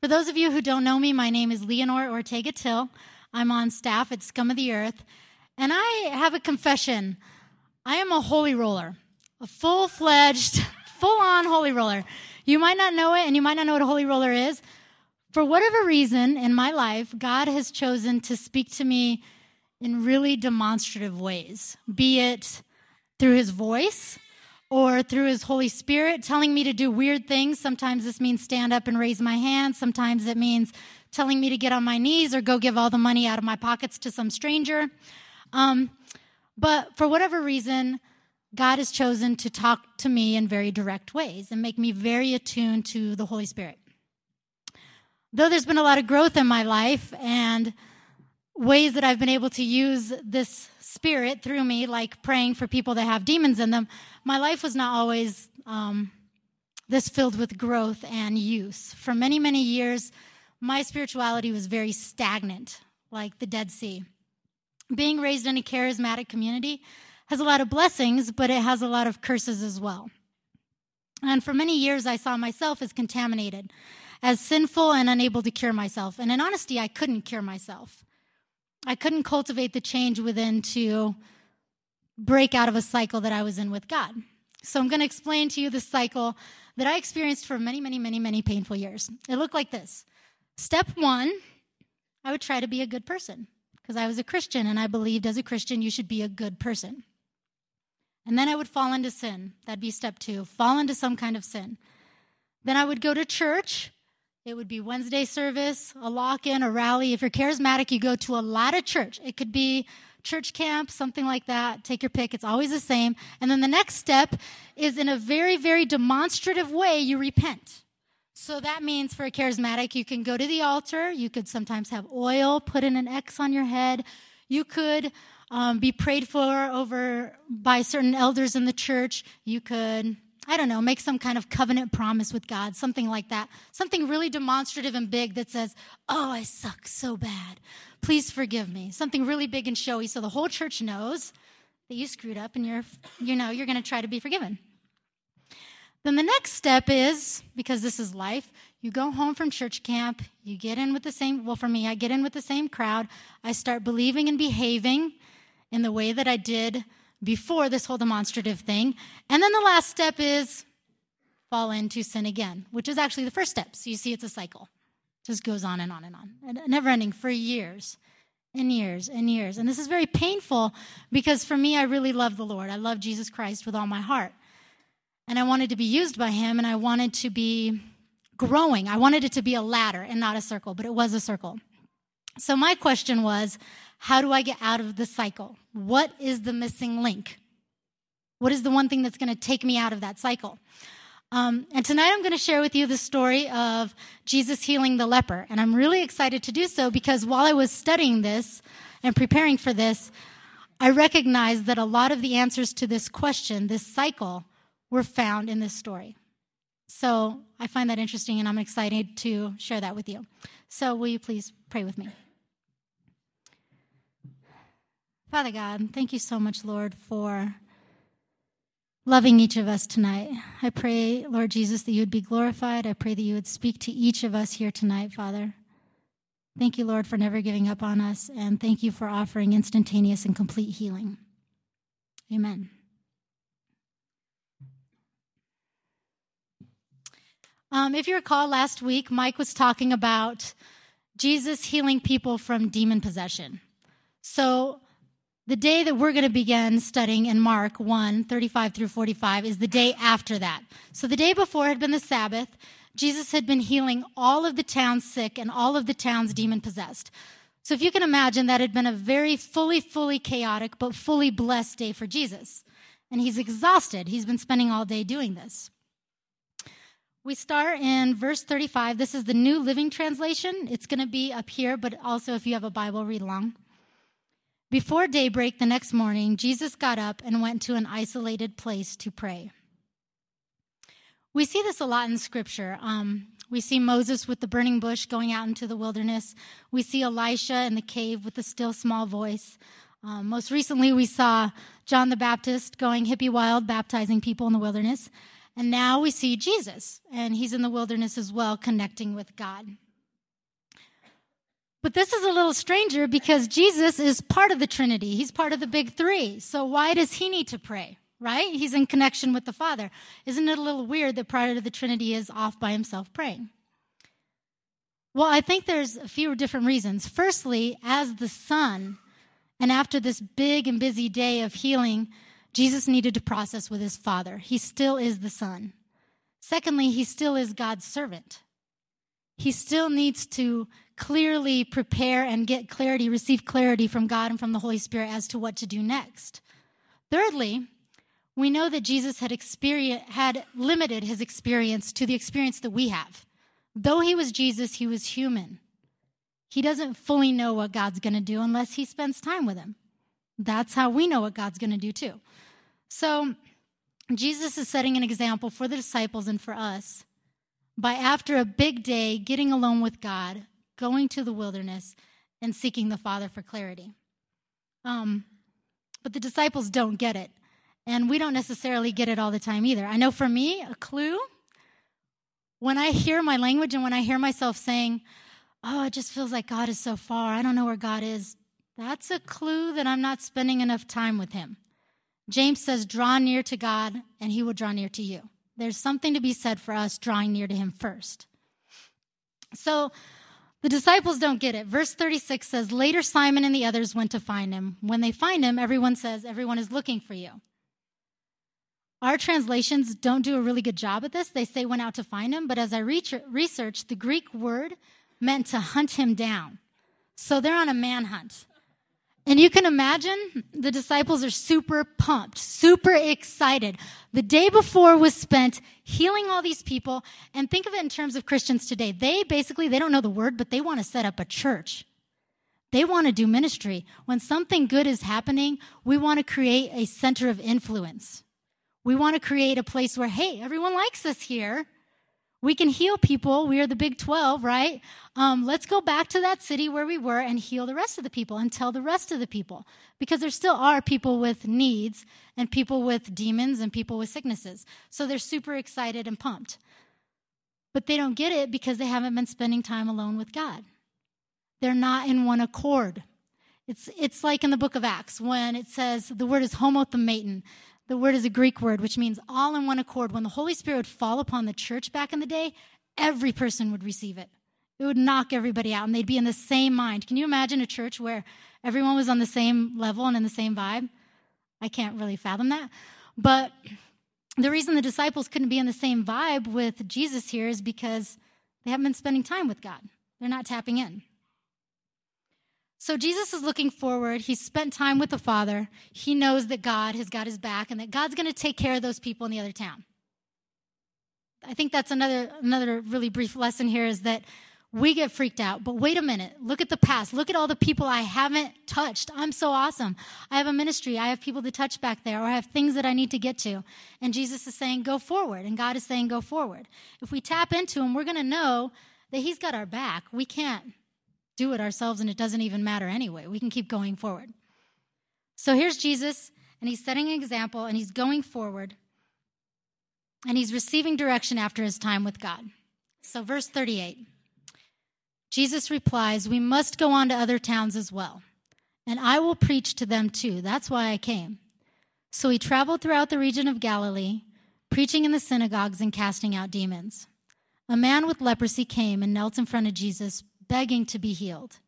For those of you who don't know me, my name is Leonore Ortega Till. I'm on staff at Scum of the Earth, and I have a confession. I am a holy roller, a full fledged, full on holy roller. You might not know it, and you might not know what a holy roller is. For whatever reason in my life, God has chosen to speak to me in really demonstrative ways, be it through his voice or through his Holy Spirit telling me to do weird things. Sometimes this means stand up and raise my hand. Sometimes it means telling me to get on my knees or go give all the money out of my pockets to some stranger. Um, but for whatever reason, God has chosen to talk to me in very direct ways and make me very attuned to the Holy Spirit. Though there's been a lot of growth in my life and ways that I've been able to use this spirit through me, like praying for people that have demons in them, my life was not always um, this filled with growth and use. For many, many years, my spirituality was very stagnant, like the Dead Sea. Being raised in a charismatic community has a lot of blessings, but it has a lot of curses as well. And for many years, I saw myself as contaminated, as sinful and unable to cure myself. And in honesty, I couldn't cure myself. I couldn't cultivate the change within to break out of a cycle that I was in with God. So I'm going to explain to you the cycle that I experienced for many, many, many, many painful years. It looked like this. Step one, I would try to be a good person because I was a Christian and I believed as a Christian you should be a good person. And then I would fall into sin. That'd be step two fall into some kind of sin. Then I would go to church it would be Wednesday service, a lock in, a rally. If you're charismatic, you go to a lot of church. It could be church camp, something like that. Take your pick. It's always the same. And then the next step is in a very, very demonstrative way, you repent. So that means for a charismatic, you can go to the altar. You could sometimes have oil put in an X on your head. You could um, be prayed for over by certain elders in the church. You could I don't know, make some kind of covenant promise with God, something like that. Something really demonstrative and big that says, Oh, I suck so bad. Please forgive me. Something really big and showy so the whole church knows that you screwed up and you're, you know, you're going to try to be forgiven. Then the next step is because this is life, you go home from church camp, you get in with the same, well, for me, I get in with the same crowd. I start believing and behaving in the way that I did before this whole demonstrative thing. And then the last step is fall into sin again, which is actually the first step. So you see, it's a cycle. It just goes on and on and on, never ending for years and years and years. And this is very painful because for me, I really love the Lord. I love Jesus Christ with all my heart. And I wanted to be used by him and I wanted to be growing. I wanted it to be a ladder and not a circle, but it was a circle. So my question was, how do I get out of the cycle? What is the missing link? What is the one thing that's going to take me out of that cycle? Um, and tonight I'm going to share with you the story of Jesus healing the leper. And I'm really excited to do so because while I was studying this and preparing for this, I recognized that a lot of the answers to this question, this cycle, were found in this story. So I find that interesting and I'm excited to share that with you. So will you please pray with me? Father God, thank you so much, Lord, for loving each of us tonight. I pray, Lord Jesus, that you would be glorified. I pray that you would speak to each of us here tonight, Father. Thank you, Lord, for never giving up on us, and thank you for offering instantaneous and complete healing. Amen. Um, if you recall, last week, Mike was talking about Jesus healing people from demon possession. So, the day that we're going to begin studying in Mark 1 35 through 45 is the day after that. So the day before had been the Sabbath. Jesus had been healing all of the towns sick and all of the towns demon possessed. So if you can imagine, that had been a very fully, fully chaotic, but fully blessed day for Jesus. And he's exhausted. He's been spending all day doing this. We start in verse 35. This is the New Living Translation. It's going to be up here, but also if you have a Bible, read along. Before daybreak the next morning, Jesus got up and went to an isolated place to pray. We see this a lot in Scripture. Um, we see Moses with the burning bush going out into the wilderness. We see Elisha in the cave with the still small voice. Um, most recently, we saw John the Baptist going hippie wild, baptizing people in the wilderness. And now we see Jesus, and he's in the wilderness as well, connecting with God. But this is a little stranger because Jesus is part of the Trinity. He's part of the big three. So why does he need to pray? Right? He's in connection with the Father. Isn't it a little weird that part of the Trinity is off by himself praying? Well, I think there's a few different reasons. Firstly, as the Son, and after this big and busy day of healing, Jesus needed to process with his Father. He still is the Son. Secondly, he still is God's servant. He still needs to clearly prepare and get clarity, receive clarity from God and from the Holy Spirit as to what to do next. Thirdly, we know that Jesus had had limited his experience to the experience that we have. Though he was Jesus, he was human. He doesn't fully know what God's going to do unless he spends time with him. That's how we know what God's going to do too. So, Jesus is setting an example for the disciples and for us by, after a big day, getting alone with God, going to the wilderness, and seeking the Father for clarity. Um, but the disciples don't get it. And we don't necessarily get it all the time either. I know for me, a clue when I hear my language and when I hear myself saying, Oh, it just feels like God is so far. I don't know where God is. That's a clue that I'm not spending enough time with Him. James says, Draw near to God, and He will draw near to you. There's something to be said for us drawing near to Him first. So the disciples don't get it. Verse 36 says, Later Simon and the others went to find him. When they find him, everyone says, Everyone is looking for you. Our translations don't do a really good job at this. They say went out to find him, but as I researched, the Greek word meant to hunt him down. So they're on a manhunt. And you can imagine the disciples are super pumped, super excited. The day before was spent healing all these people. And think of it in terms of Christians today. They basically, they don't know the word, but they want to set up a church. They want to do ministry. When something good is happening, we want to create a center of influence. We want to create a place where, hey, everyone likes us here. We can heal people. We are the Big 12, right? Um, let's go back to that city where we were and heal the rest of the people and tell the rest of the people. Because there still are people with needs and people with demons and people with sicknesses. So they're super excited and pumped. But they don't get it because they haven't been spending time alone with God. They're not in one accord. It's, it's like in the book of Acts when it says the word is homothumadon. The word is a Greek word, which means all in one accord. When the Holy Spirit would fall upon the church back in the day, every person would receive it. It would knock everybody out, and they'd be in the same mind. Can you imagine a church where everyone was on the same level and in the same vibe? I can't really fathom that. But the reason the disciples couldn't be in the same vibe with Jesus here is because they haven't been spending time with God. They're not tapping in. So Jesus is looking forward. He's spent time with the Father. He knows that God has got his back and that God's going to take care of those people in the other town. I think that's another another really brief lesson here is that we get freaked out. But wait a minute. Look at the past. Look at all the people I haven't touched. I'm so awesome. I have a ministry. I have people to touch back there, or I have things that I need to get to. And Jesus is saying, go forward. And God is saying, go forward. If we tap into Him, we're going to know that He's got our back. We can't do it ourselves and it doesn't even matter anyway. We can keep going forward. So here's Jesus, and he's setting an example and he's going forward and he's receiving direction after his time with God. So, verse 38 Jesus replies, We must go on to other towns as well, and I will preach to them too. That's why I came. So he traveled throughout the region of Galilee, preaching in the synagogues and casting out demons. A man with leprosy came and knelt in front of Jesus, begging to be healed.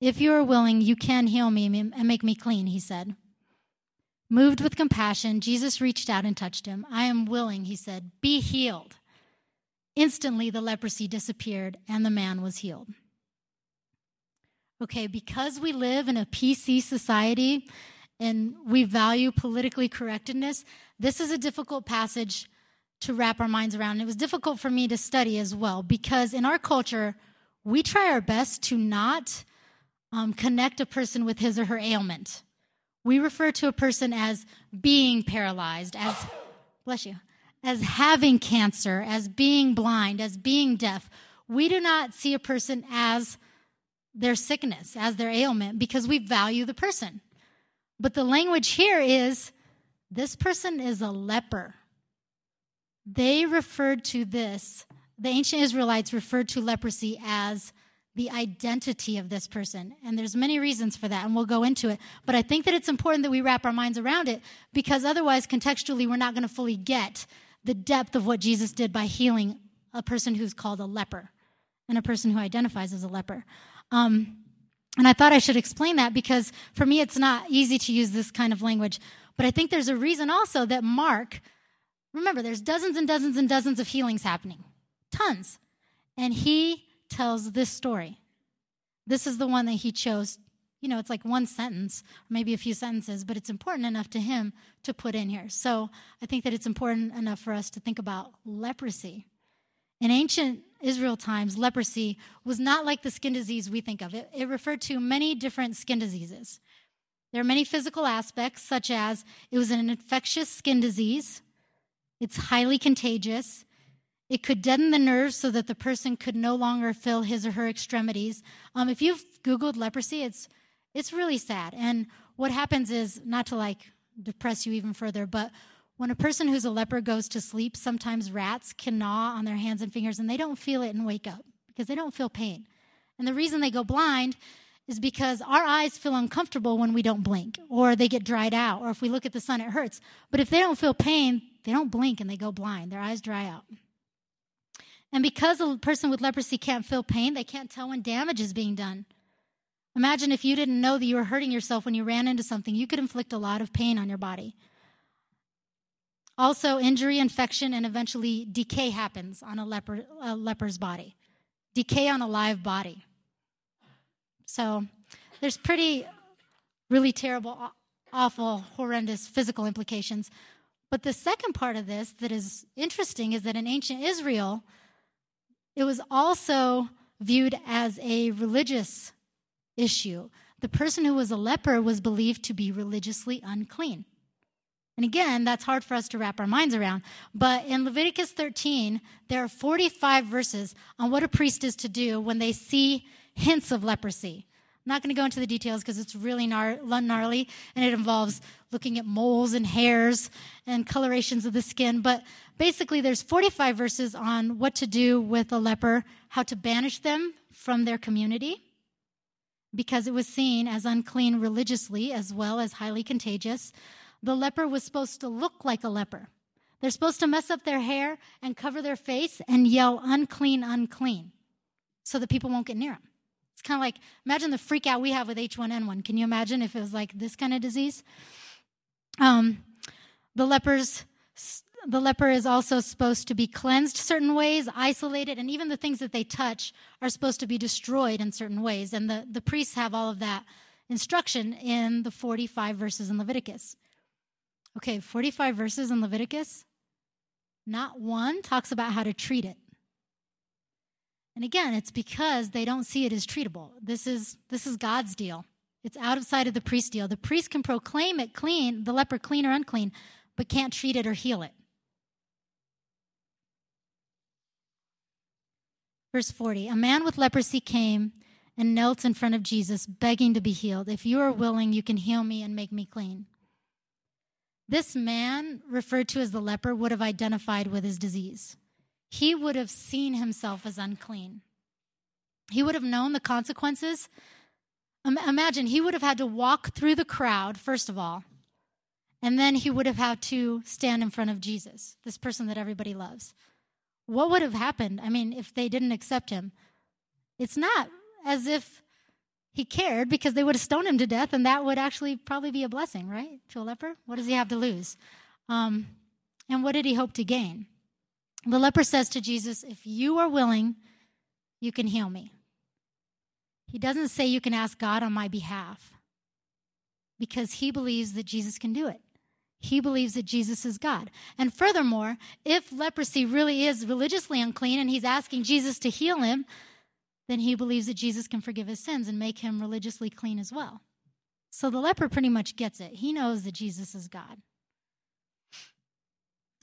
If you are willing, you can heal me and make me clean, he said. Moved with compassion, Jesus reached out and touched him. I am willing, he said. Be healed. Instantly, the leprosy disappeared and the man was healed. Okay, because we live in a PC society and we value politically correctness, this is a difficult passage to wrap our minds around. It was difficult for me to study as well because in our culture, we try our best to not um, connect a person with his or her ailment. We refer to a person as being paralyzed, as, bless you, as having cancer, as being blind, as being deaf. We do not see a person as their sickness, as their ailment, because we value the person. But the language here is this person is a leper. They referred to this the ancient Israelites referred to leprosy as the identity of this person. And there's many reasons for that, and we'll go into it. But I think that it's important that we wrap our minds around it because otherwise, contextually, we're not going to fully get the depth of what Jesus did by healing a person who's called a leper and a person who identifies as a leper. Um, and I thought I should explain that because for me, it's not easy to use this kind of language. But I think there's a reason also that Mark, remember, there's dozens and dozens and dozens of healings happening, tons. And he tells this story. This is the one that he chose. You know, it's like one sentence, maybe a few sentences, but it's important enough to him to put in here. So I think that it's important enough for us to think about leprosy. In ancient Israel times, leprosy was not like the skin disease we think of. It, it referred to many different skin diseases. There are many physical aspects, such as it was an infectious skin disease, it's highly contagious, it could deaden the nerves so that the person could no longer feel his or her extremities. Um, if you've Googled leprosy, it's, it's really sad. And what happens is, not to like depress you even further, but when a person who's a leper goes to sleep, sometimes rats can gnaw on their hands and fingers and they don't feel it and wake up because they don't feel pain. And the reason they go blind is because our eyes feel uncomfortable when we don't blink or they get dried out or if we look at the sun it hurts. But if they don't feel pain, they don't blink and they go blind. Their eyes dry out. And because a person with leprosy can't feel pain, they can't tell when damage is being done. Imagine if you didn't know that you were hurting yourself when you ran into something, you could inflict a lot of pain on your body. Also, injury, infection, and eventually decay happens on a, leper, a leper's body. Decay on a live body. So, there's pretty, really terrible, awful, horrendous physical implications. But the second part of this that is interesting is that in ancient Israel, it was also viewed as a religious issue. The person who was a leper was believed to be religiously unclean. And again, that's hard for us to wrap our minds around. But in Leviticus 13, there are 45 verses on what a priest is to do when they see hints of leprosy. Not going to go into the details because it's really gnar- gnarly and it involves looking at moles and hairs and colorations of the skin. But basically, there's 45 verses on what to do with a leper, how to banish them from their community because it was seen as unclean religiously as well as highly contagious the leper was supposed to look like a leper. They're supposed to mess up their hair and cover their face and yell, unclean, unclean, so that people won't get near them. It's kind of like imagine the freak out we have with H1N1. Can you imagine if it was like this kind of disease? Um, the lepers, the leper is also supposed to be cleansed certain ways, isolated, and even the things that they touch are supposed to be destroyed in certain ways. And the, the priests have all of that instruction in the 45 verses in Leviticus. Okay, 45 verses in Leviticus, not one talks about how to treat it. And again, it's because they don't see it as treatable. This is, this is God's deal. It's outside of the priest deal. The priest can proclaim it clean, the leper clean or unclean, but can't treat it or heal it. Verse 40 A man with leprosy came and knelt in front of Jesus, begging to be healed. If you are willing, you can heal me and make me clean. This man, referred to as the leper, would have identified with his disease. He would have seen himself as unclean. He would have known the consequences. Imagine he would have had to walk through the crowd, first of all, and then he would have had to stand in front of Jesus, this person that everybody loves. What would have happened? I mean, if they didn't accept him? It's not as if he cared because they would have stoned him to death, and that would actually probably be a blessing, right? To a leper? What does he have to lose? Um, and what did he hope to gain? The leper says to Jesus, If you are willing, you can heal me. He doesn't say you can ask God on my behalf because he believes that Jesus can do it. He believes that Jesus is God. And furthermore, if leprosy really is religiously unclean and he's asking Jesus to heal him, then he believes that Jesus can forgive his sins and make him religiously clean as well. So the leper pretty much gets it. He knows that Jesus is God.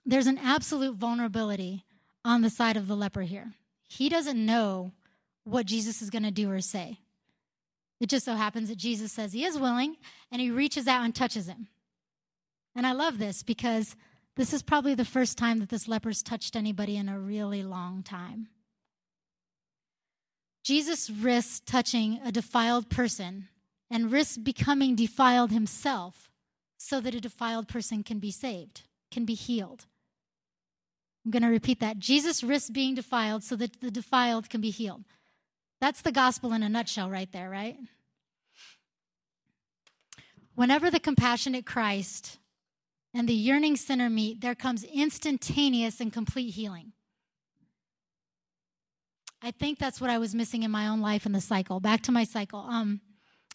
There's an absolute vulnerability on the side of the leper here. He doesn't know what Jesus is going to do or say. It just so happens that Jesus says he is willing and he reaches out and touches him. And I love this because this is probably the first time that this leper's touched anybody in a really long time. Jesus risks touching a defiled person and risks becoming defiled himself so that a defiled person can be saved, can be healed. I'm going to repeat that. Jesus risks being defiled so that the defiled can be healed. That's the gospel in a nutshell, right there, right? Whenever the compassionate Christ and the yearning sinner meet, there comes instantaneous and complete healing. I think that's what I was missing in my own life in the cycle. Back to my cycle. Um,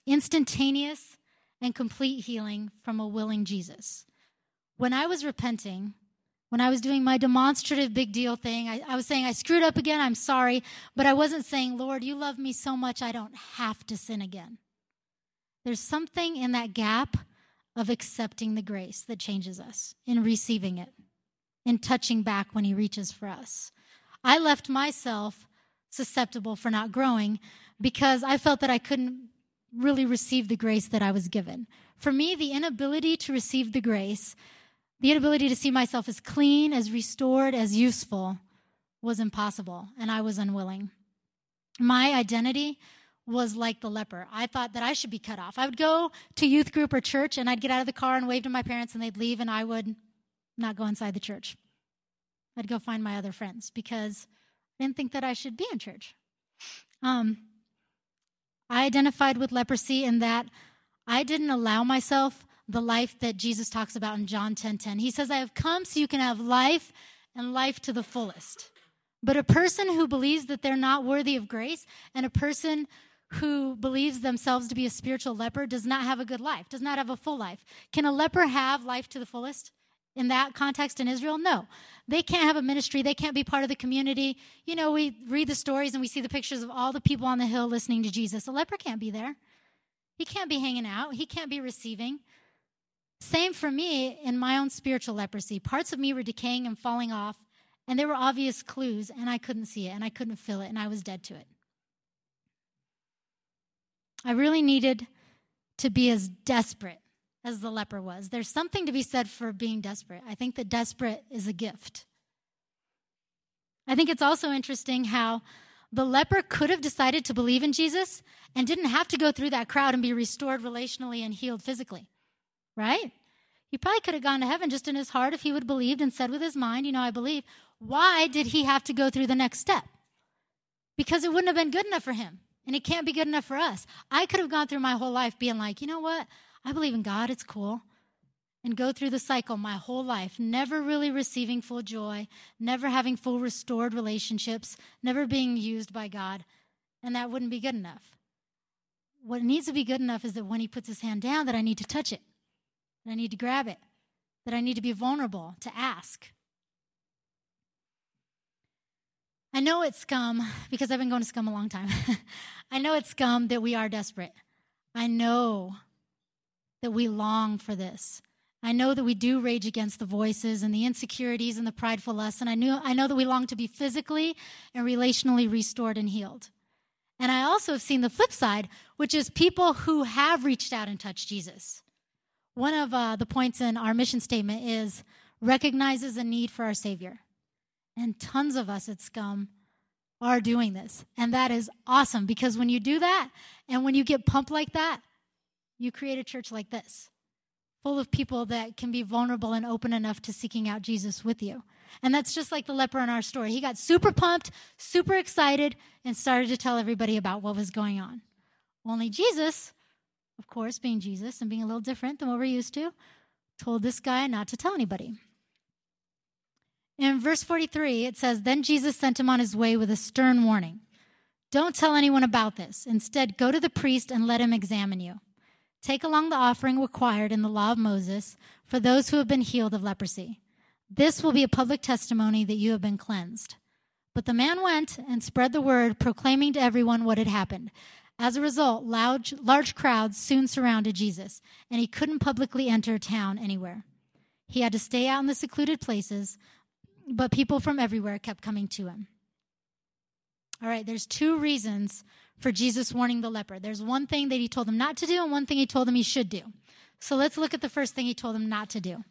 instantaneous and complete healing from a willing Jesus. When I was repenting, when I was doing my demonstrative big deal thing, I, I, was saying, I screwed up again, I'm sorry, but I wasn't saying, Lord, you love me so much, I don't have to sin again. There's something in that gap of accepting the grace that changes us, in receiving it, in touching back when He reaches for us. I left myself susceptible for not growing because I felt that I couldn't really receive the grace that I was given. For me, the inability to receive the grace, the inability to see myself as clean, as restored, as useful, was impossible, and I was unwilling. My identity was like the leper. I thought that I should be cut off. I would go to youth group or church, and I'd get out of the car and wave to my parents, and they'd leave, and I would not go inside the church. I'd go find my other friends because I didn't think that I should be in church. Um, I identified with leprosy in that I didn't allow myself the life that Jesus talks about in John 10:10. 10, 10. He says, "I have come so you can have life and life to the fullest." But a person who believes that they're not worthy of grace and a person who believes themselves to be a spiritual leper does not have a good life, does not have a full life. Can a leper have life to the fullest? in that context in Israel? No. They can't have a ministry. They can't be part of the community. You know, we read the stories and we see the pictures of all the people on the hill listening to Jesus. A leper can't be there. He can't be hanging out. He can't be receiving. Same for me in my own spiritual leprosy. Parts of me were decaying and falling off, and there were obvious clues, and I couldn't see it, and I couldn't feel it, and I was dead to it. I really needed to be as desperate as the leper was. There's something to be said for being desperate. I think that desperate is a gift. I think it's also interesting how the leper could have decided to believe in Jesus and didn't have to go through that crowd and be restored relationally and healed physically, right? He probably could have gone to heaven just in his heart if he would believed and said with his mind, you know, I believe. Why did he have to go through the next step? Because it wouldn't have been good enough for him. And it can't be good enough for us. I could have gone through my whole life being like, you know what? I believe in God, it's cool. And go through the cycle my whole life, never really receiving full joy, never having full restored relationships, never being used by God. And that wouldn't be good enough. What needs to be good enough is that when He puts His hand down, that I need to touch it, that I need to grab it, that I need to be vulnerable, to ask. I know it's scum because I've been going to scum a long time. I know it's scum that we are desperate. I know that we long for this. I know that we do rage against the voices and the insecurities and the prideful lusts, and I, knew, I know that we long to be physically and relationally restored and healed. And I also have seen the flip side, which is people who have reached out and touched Jesus. One of uh, the points in our mission statement is recognizes a need for our Savior. And tons of us at Scum are doing this. And that is awesome because when you do that and when you get pumped like that, you create a church like this, full of people that can be vulnerable and open enough to seeking out Jesus with you. And that's just like the leper in our story. He got super pumped, super excited, and started to tell everybody about what was going on. Only Jesus, of course, being Jesus and being a little different than what we're used to, told this guy not to tell anybody. In verse 43, it says, Then Jesus sent him on his way with a stern warning Don't tell anyone about this. Instead, go to the priest and let him examine you. Take along the offering required in the law of Moses for those who have been healed of leprosy. This will be a public testimony that you have been cleansed. But the man went and spread the word, proclaiming to everyone what had happened. As a result, large, large crowds soon surrounded Jesus, and he couldn't publicly enter town anywhere. He had to stay out in the secluded places, but people from everywhere kept coming to him. All right, there's two reasons for Jesus warning the leper. There's one thing that he told him not to do and one thing he told him he should do. So let's look at the first thing he told him not to do.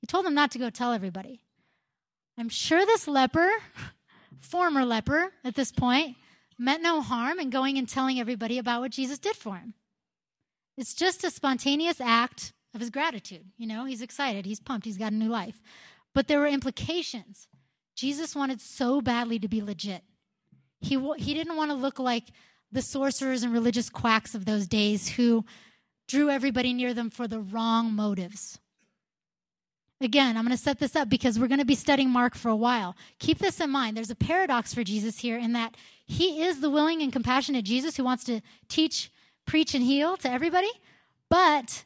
He told him not to go tell everybody. I'm sure this leper, former leper at this point, meant no harm in going and telling everybody about what Jesus did for him. It's just a spontaneous act of his gratitude. You know, he's excited, he's pumped, he's got a new life. But there were implications. Jesus wanted so badly to be legit. He, he didn't want to look like the sorcerers and religious quacks of those days who drew everybody near them for the wrong motives. Again, I'm going to set this up because we're going to be studying Mark for a while. Keep this in mind. There's a paradox for Jesus here in that he is the willing and compassionate Jesus who wants to teach, preach, and heal to everybody, but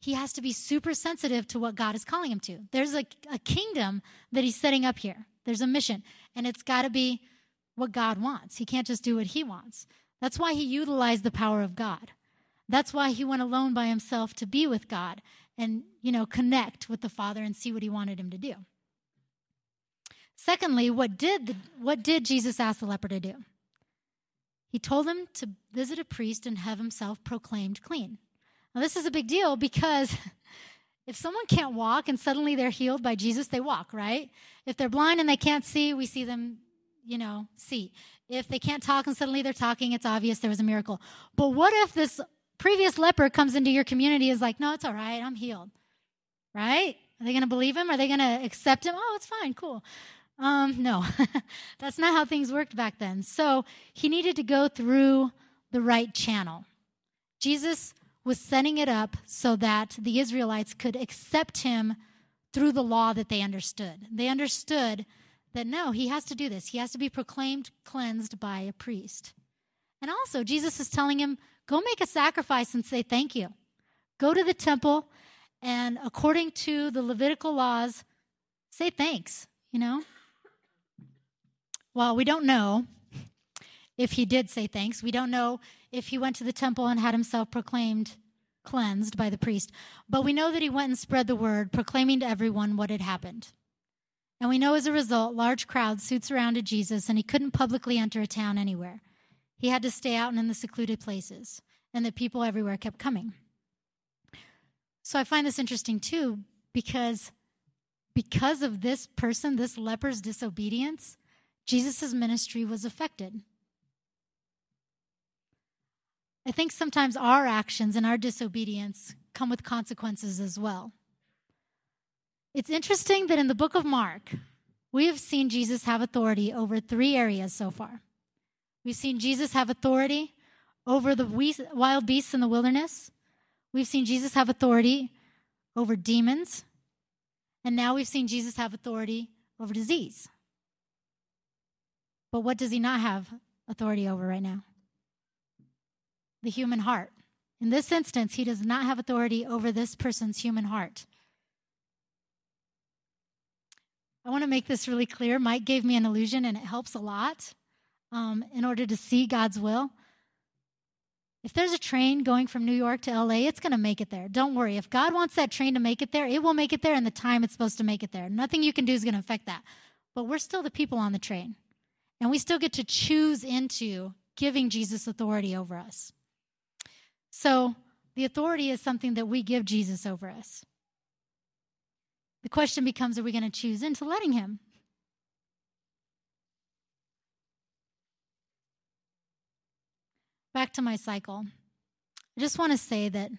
he has to be super sensitive to what God is calling him to. There's a, a kingdom that he's setting up here, there's a mission, and it's got to be what God wants. He can't just do what he wants. That's why he utilized the power of God. That's why he went alone by himself to be with God and, you know, connect with the Father and see what he wanted him to do. Secondly, what did, the, what did Jesus ask the leper to do? He told him to visit a priest and have himself proclaimed clean. Now, this is a big deal because if someone can't walk and suddenly they're healed by Jesus, they walk, right? If they're blind and they can't see, we see them, you know, see. If they can't talk and suddenly they're talking, it's obvious there was a miracle. But what if this previous leper comes into your community and is like, no, it's all right, I'm healed. Right? Are they going to believe him? Are they going to accept him? Oh, it's fine, cool. Um, no, that's not how things worked back then. So he needed to go through the right channel. Jesus was setting it up so that the Israelites could accept him through the law that they understood. They understood that no, he has to do this. He has to be proclaimed cleansed by a priest. And also, Jesus is telling him, Go make a sacrifice and say thank you. Go to the temple and, according to the Levitical laws, say thanks, you know? Well, we don't know if he did say thanks. We don't know if he went to the temple and had himself proclaimed cleansed by the priest. But we know that he went and spread the word, proclaiming to everyone what had happened. And we know as a result, large crowds soon surrounded Jesus, and he couldn't publicly enter a town anywhere. He had to stay out and in the secluded places, and the people everywhere kept coming. So I find this interesting too, because because of this person, this leper's disobedience, Jesus' ministry was affected. I think sometimes our actions and our disobedience come with consequences as well. It's interesting that in the book of Mark, we have seen Jesus have authority over three areas so far. We've seen Jesus have authority over the wild beasts in the wilderness. We've seen Jesus have authority over demons. And now we've seen Jesus have authority over disease. But what does he not have authority over right now? The human heart. In this instance, he does not have authority over this person's human heart. I want to make this really clear. Mike gave me an illusion, and it helps a lot um, in order to see God's will. If there's a train going from New York to LA, it's going to make it there. Don't worry. If God wants that train to make it there, it will make it there in the time it's supposed to make it there. Nothing you can do is going to affect that. But we're still the people on the train. And we still get to choose into giving Jesus authority over us. So the authority is something that we give Jesus over us. The question becomes are we going to choose into letting him? back to my cycle. I just want to say that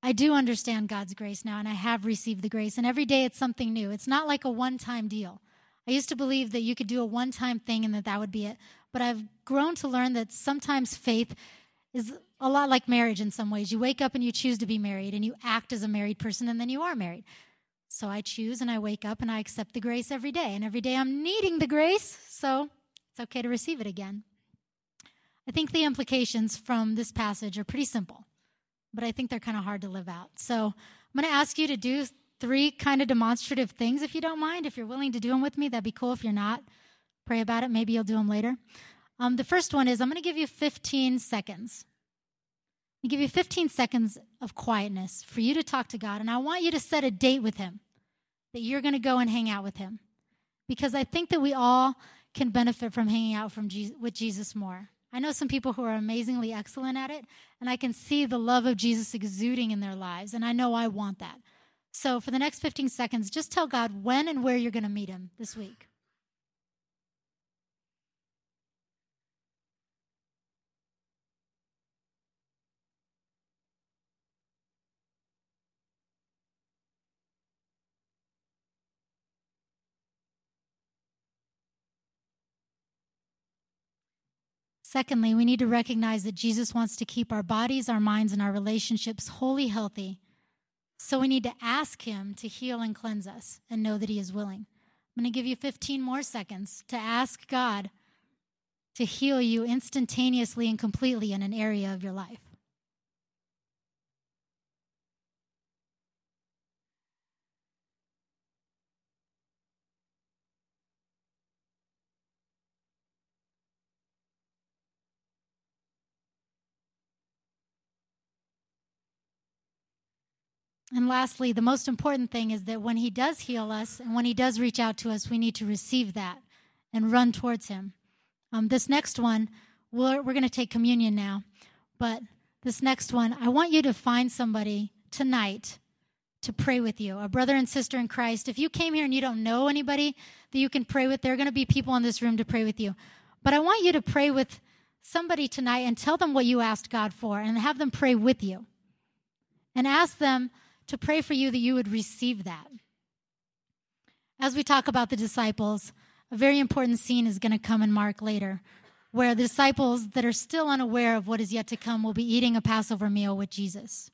I do understand God's grace now, and I have received the grace. And every day it's something new. It's not like a one time deal. I used to believe that you could do a one time thing and that that would be it. But I've grown to learn that sometimes faith is a lot like marriage in some ways. You wake up and you choose to be married, and you act as a married person, and then you are married. So I choose and I wake up and I accept the grace every day. And every day I'm needing the grace, so it's okay to receive it again. I think the implications from this passage are pretty simple, but I think they're kind of hard to live out. So I'm going to ask you to do three kind of demonstrative things if you don't mind. If you're willing to do them with me, that'd be cool. If you're not, pray about it. Maybe you'll do them later. Um, the first one is I'm going to give you 15 seconds. I give you 15 seconds of quietness for you to talk to God, and I want you to set a date with Him that you're going to go and hang out with Him, because I think that we all can benefit from hanging out from Jesus, with Jesus more. I know some people who are amazingly excellent at it, and I can see the love of Jesus exuding in their lives, and I know I want that. So, for the next 15 seconds, just tell God when and where you're going to meet him this week. Secondly, we need to recognize that Jesus wants to keep our bodies, our minds, and our relationships wholly healthy. So we need to ask Him to heal and cleanse us and know that He is willing. I'm going to give you 15 more seconds to ask God to heal you instantaneously and completely in an area of your life. And lastly, the most important thing is that when He does heal us and when He does reach out to us, we need to receive that and run towards Him. Um, this next one, we're, we're going to take communion now, but this next one, I want you to find somebody tonight to pray with you, a brother and sister in Christ. If you came here and you don't know anybody that you can pray with, there are going to be people in this room to pray with you. But I want you to pray with somebody tonight and tell them what you asked God for and have them pray with you. And ask them, to pray for you that you would receive that. As we talk about the disciples, a very important scene is going to come in Mark later, where the disciples that are still unaware of what is yet to come will be eating a Passover meal with Jesus.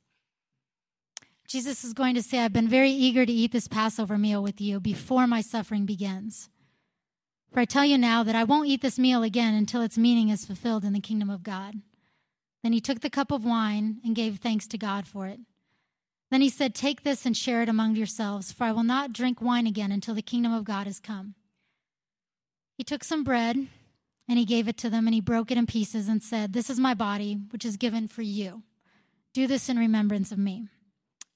Jesus is going to say, I've been very eager to eat this Passover meal with you before my suffering begins. For I tell you now that I won't eat this meal again until its meaning is fulfilled in the kingdom of God. Then he took the cup of wine and gave thanks to God for it. Then he said, Take this and share it among yourselves, for I will not drink wine again until the kingdom of God has come. He took some bread and he gave it to them, and he broke it in pieces and said, This is my body, which is given for you. Do this in remembrance of me.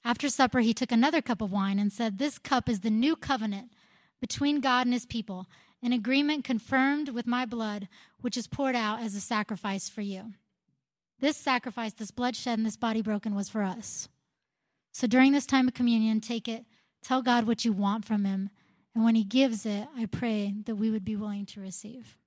After supper, he took another cup of wine and said, This cup is the new covenant between God and his people, an agreement confirmed with my blood, which is poured out as a sacrifice for you. This sacrifice, this bloodshed, and this body broken was for us. So during this time of communion, take it, tell God what you want from Him. And when He gives it, I pray that we would be willing to receive.